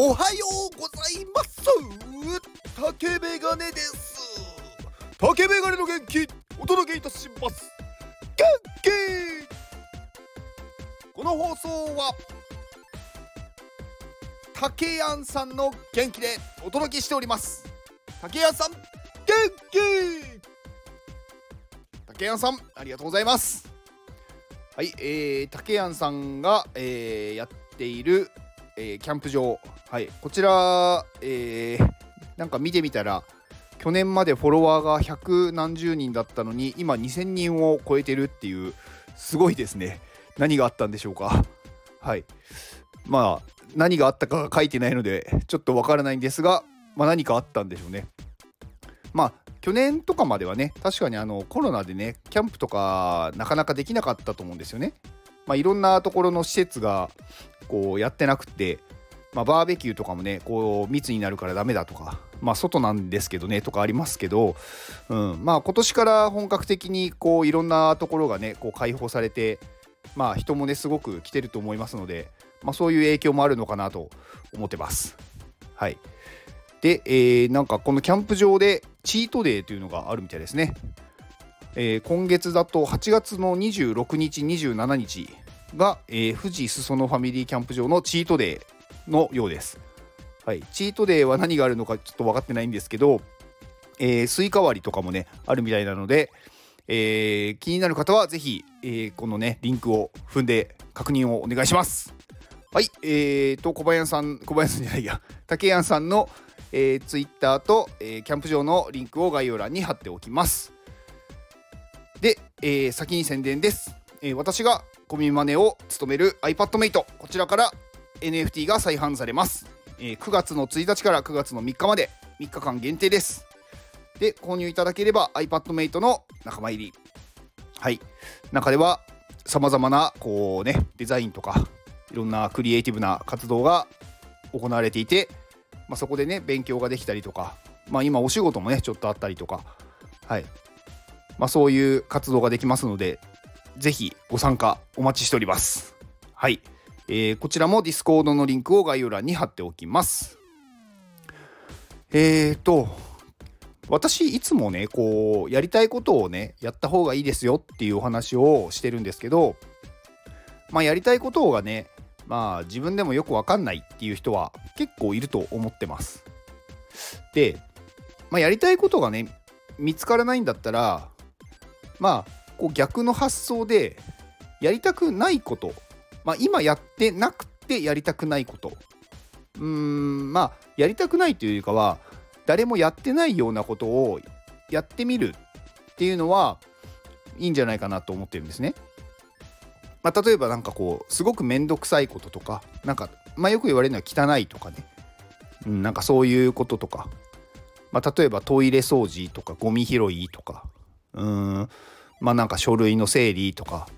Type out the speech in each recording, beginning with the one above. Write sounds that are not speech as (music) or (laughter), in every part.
おはようございます。竹メガネです。竹メガネの元気お届けいたします。元気。この放送は竹やんさんの元気でお届けしております。竹やんさん元気。竹やんさんありがとうございます。はいえー、竹やんさんが、えー、やっている、えー、キャンプ場。はい。こちら、えー、なんか見てみたら去年までフォロワーが百何十人だったのに今2000人を超えてるっていうすごいですね。何があったんでしょうか。はい。まあ何があったかが書いてないのでちょっとわからないんですが、まあ、何かあったんでしょうね。まあ去年とかまではね確かにあのコロナでねキャンプとかなかなかできなかったと思うんですよね。まあ、いろんなところの施設がこうやってなくて、まあ、バーベキューとかもねこう密になるからダメだとか、まあ、外なんですけどねとかありますけど、うん、まあ今年から本格的にこういろんなところがねこう開放されて、まあ、人もねすごく来てると思いますので、まあ、そういう影響もあるのかなと思ってます。はいで、えー、なんかこのキャンプ場でチートデーというのがあるみたいですね。えー、今月だと8月の26日、27日が、えー、富士裾野ファミリーキャンプ場のチートデーのようです。はい、チートデーは何があるのかちょっと分かってないんですけど、えー、スイカ割りとかもね、あるみたいなので、えー、気になる方はぜひ、えー、このね、リンクを踏んで確認をお願いします。はい、えーと、小林さん、小林さんじゃないや、(laughs) 竹谷さんの、えー、ツイッターと、えー、キャンプ場のリンクを概要欄に貼っておきます。で、えー、先に宣伝です。えー、私がコミマネを務める iPadMate こちらから NFT が再販されます、えー、9月の1日から9月の3日まで3日間限定です。で購入いただければ iPadMate の仲間入り。はい。中ではさまざまなこうねデザインとかいろんなクリエイティブな活動が行われていて、まあ、そこでね勉強ができたりとか、まあ、今お仕事もねちょっとあったりとかはい。まあ、そういう活動ができますので、ぜひご参加お待ちしております。はい。えー、こちらも Discord のリンクを概要欄に貼っておきます。えーと、私いつもね、こう、やりたいことをね、やった方がいいですよっていうお話をしてるんですけど、まあ、やりたいことがね、まあ、自分でもよくわかんないっていう人は結構いると思ってます。で、まあ、やりたいことがね、見つからないんだったら、まあこう逆の発想でやりたくないこと、まあ、今やってなくてやりたくないこと。うーんまあやりたくないというよりかは誰もやってないようなことをやってみるっていうのはいいんじゃないかなと思ってるんですね。まあ、例えば何かこうすごく面倒くさいこととかなんか、まあ、よく言われるのは汚いとかね、うん、なんかそういうこととか、まあ、例えばトイレ掃除とかゴミ拾いとか。うーんまあなんか書類の整理とか。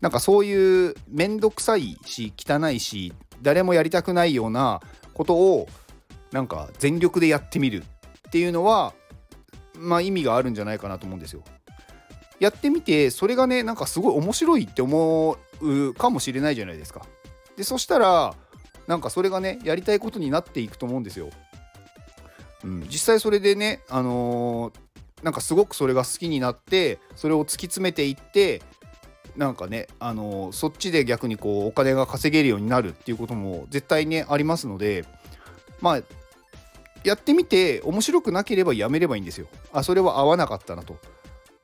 なんかそういう面倒くさいし汚いし誰もやりたくないようなことをなんか全力でやってみるっていうのはまあ意味があるんじゃないかなと思うんですよ。やってみてそれがねなんかすごい面白いって思うかもしれないじゃないですか。でそしたらなんかそれがねやりたいことになっていくと思うんですよ。うん、実際それでね、あのー、なんかすごくそれが好きになってそれを突き詰めていってなんかねあのそっちで逆にこうお金が稼げるようになるっていうことも絶対ねありますのでまあやってみて面白くなければやめればいいんですよ。あそれは合わなかったなと。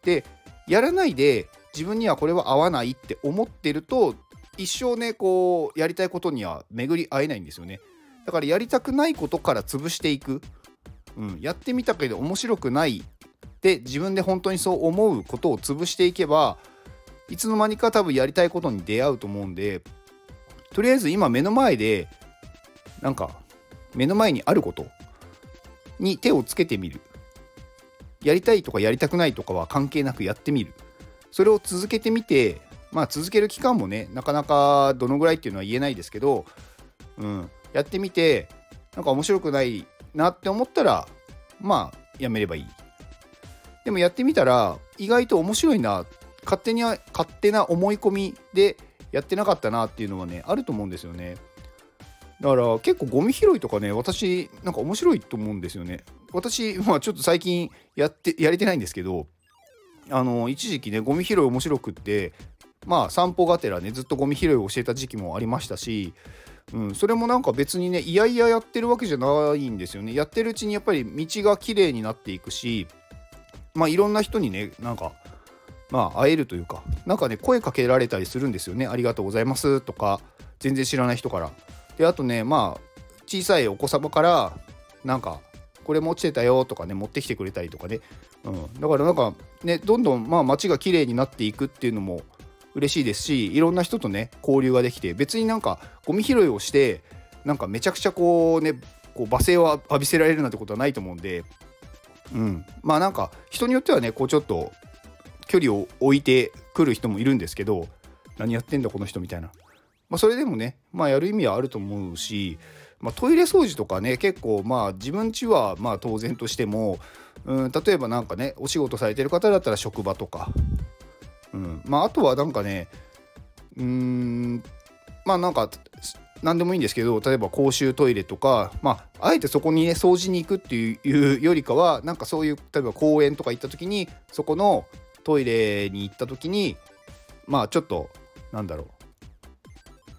でやらないで自分にはこれは合わないって思ってると一生ねこうやりたいことには巡り合えないんですよね。だからやりたくないことから潰していく。うん、やってみたけど面白くないで自分で本当にそう思うことを潰していけばいつの間にか多分やりたいことに出会うと思うんでとりあえず今目の前でなんか目の前にあることに手をつけてみる。やりたいとかやりたくないとかは関係なくやってみる。それを続けてみてまあ続ける期間もねなかなかどのぐらいっていうのは言えないですけど、うん、やってみてなんか面白くないなって思ったらまあやめればいい。でもやってみたら意外と面白いなっ勝手に勝手な思い込みでやってなかったなっていうのはねあると思うんですよね。だから結構ゴミ拾いとかね私なんか面白いと思うんですよね私 (laughs) まあちょっと最近やってやれてないんですけどあの一時期ねゴミ拾い面白くってまあ散歩がてらねずっとゴミ拾いを教えた時期もありましたし、うん、それもなんか別にねいやいややってるわけじゃないんですよねやってるうちにやっぱり道が綺麗になっていくしまあいろんな人にねなんかまあ会えるというかなんかね声かけられたりするんですよね。ありがとうございますとか全然知らない人から。であとねまあ小さいお子様からなんかこれ持ってたよとかね持ってきてくれたりとかね、うん、だからなんかねどんどんまあ街が綺麗になっていくっていうのも嬉しいですしいろんな人とね交流ができて別になんかゴミ拾いをしてなんかめちゃくちゃこうねこう罵声を浴びせられるなんてことはないと思うんで、うん、まあなんか人によってはねこうちょっと距離を置いてくる人もいるんですけど何やってんだこの人みたいな、まあ、それでもねまあやる意味はあると思うし、まあ、トイレ掃除とかね結構まあ自分家はまあ当然としても、うん、例えばなんかねお仕事されてる方だったら職場とか。うんまあ、あとはなんかねうーんまあなんか何でもいいんですけど例えば公衆トイレとか、まあ、あえてそこにね掃除に行くっていうよりかはなんかそういう例えば公園とか行った時にそこのトイレに行った時にまあちょっとなんだろう。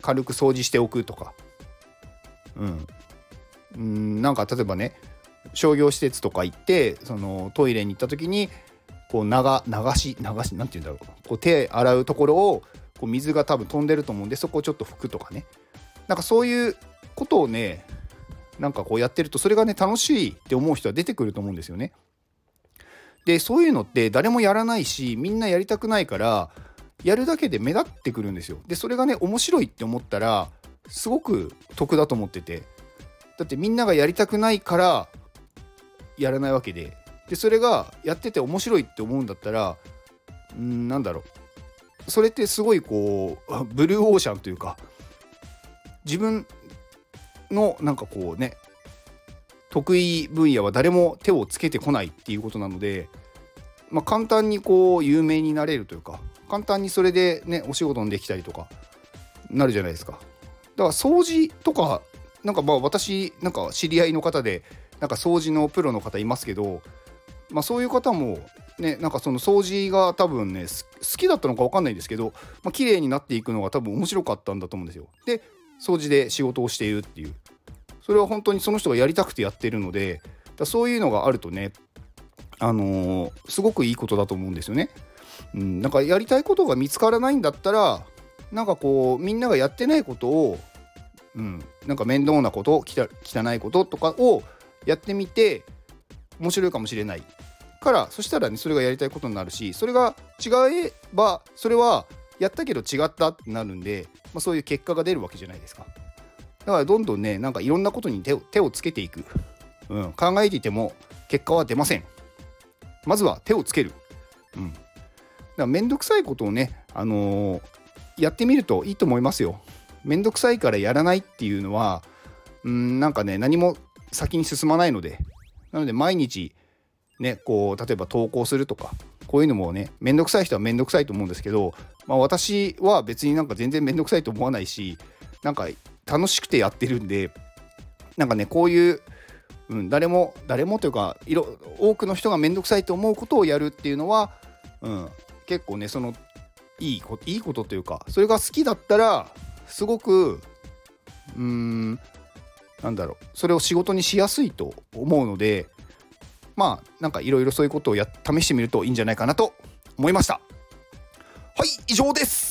軽く掃除しておくとか。うん。うんなんか例えばね商業施設とか行ってそのトイレに行った時にこう流し流し何て言うんだろう。こう手洗うところをこう水が多分飛んでると思うんでそこをちょっと拭くとかね。なんかそういうことをねなんかこうやってるとそれがね楽しいって思う人は出てくると思うんですよね。でそういうのって誰もやらないしみんなやりたくないからやるだけで目立ってくるんですよ。でそれがね面白いって思ったらすごく得だと思ってて。だってみんながやりたくないからやらないわけで。でそれがやってて面白いって思うんだったらんなんだろう。それってすごいこうブルーオーシャンというか自分のなんかこうね得意分野は誰も手をつけてこないっていうことなので、まあ、簡単にこう有名になれるというか簡単にそれでねお仕事にできたりとかなるじゃないですかだから掃除とかなんかまあ私なんか知り合いの方でなんか掃除のプロの方いますけどまあ、そういう方もねなんかその掃除が多分ね好きだったのか分かんないんですけど、まあ綺麗になっていくのが多分面白かったんだと思うんですよ。で掃除で仕事をしているっていうそれは本当にその人がやりたくてやってるのでだそういうのがあるとねあのー、すごくいいことだと思うんですよね。うん、なんかやりたいことが見つからないんだったらなんかこうみんながやってないことを、うん、なんか面倒なこと汚いこととかをやってみて面白いかもしれないからそしたらねそれがやりたいことになるしそれが違えばそれはやったけど違ったってなるんで、まあ、そういう結果が出るわけじゃないですかだからどんどんねなんかいろんなことに手を手をつけていく、うん、考えていても結果は出ません。まずは手をつける。うん。だからめんどくさいことをねあのー、やってみるといいと思いますよ。めんどくさいからやらないっていうのはうんなんかね何も先に進まないので。なので毎日ねこう例えば投稿するとかこういうのもねめんどくさい人はめんどくさいと思うんですけど、まあ、私は別になんか全然めんどくさいと思わないしなんか楽しくてやってるんでなんかねこういう、うん、誰も誰もというかいろ多くの人がめんどくさいと思うことをやるっていうのは、うん、結構ねそのいいこいいことというかそれが好きだったらすごくうーんなんだろうそれを仕事にしやすいと思うのでまあなんかいろいろそういうことをや試してみるといいんじゃないかなと思いました。はい以上です。